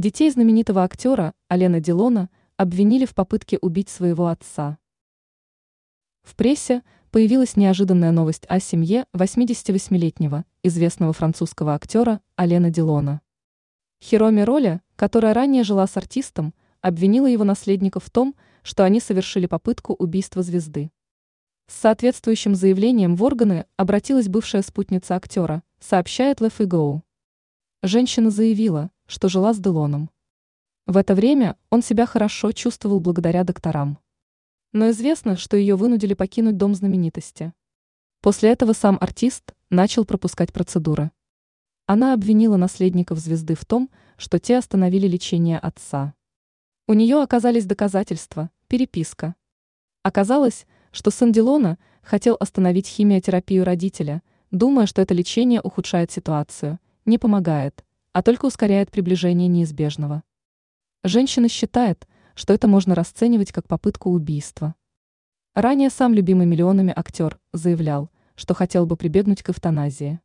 Детей знаменитого актера Алена Делона обвинили в попытке убить своего отца. В прессе появилась неожиданная новость о семье 88-летнего известного французского актера Алена Делона. Хироми Роля, которая ранее жила с артистом, обвинила его наследников в том, что они совершили попытку убийства звезды. С соответствующим заявлением в органы обратилась бывшая спутница актера, сообщает Лефигоу. Женщина заявила, что жила с Делоном. В это время он себя хорошо чувствовал благодаря докторам. Но известно, что ее вынудили покинуть дом знаменитости. После этого сам артист начал пропускать процедуры. Она обвинила наследников звезды в том, что те остановили лечение отца. У нее оказались доказательства, переписка. Оказалось, что сын Дилона хотел остановить химиотерапию родителя, думая, что это лечение ухудшает ситуацию, не помогает, а только ускоряет приближение неизбежного. Женщина считает, что это можно расценивать как попытку убийства. Ранее сам любимый миллионами актер заявлял, что хотел бы прибегнуть к эвтаназии.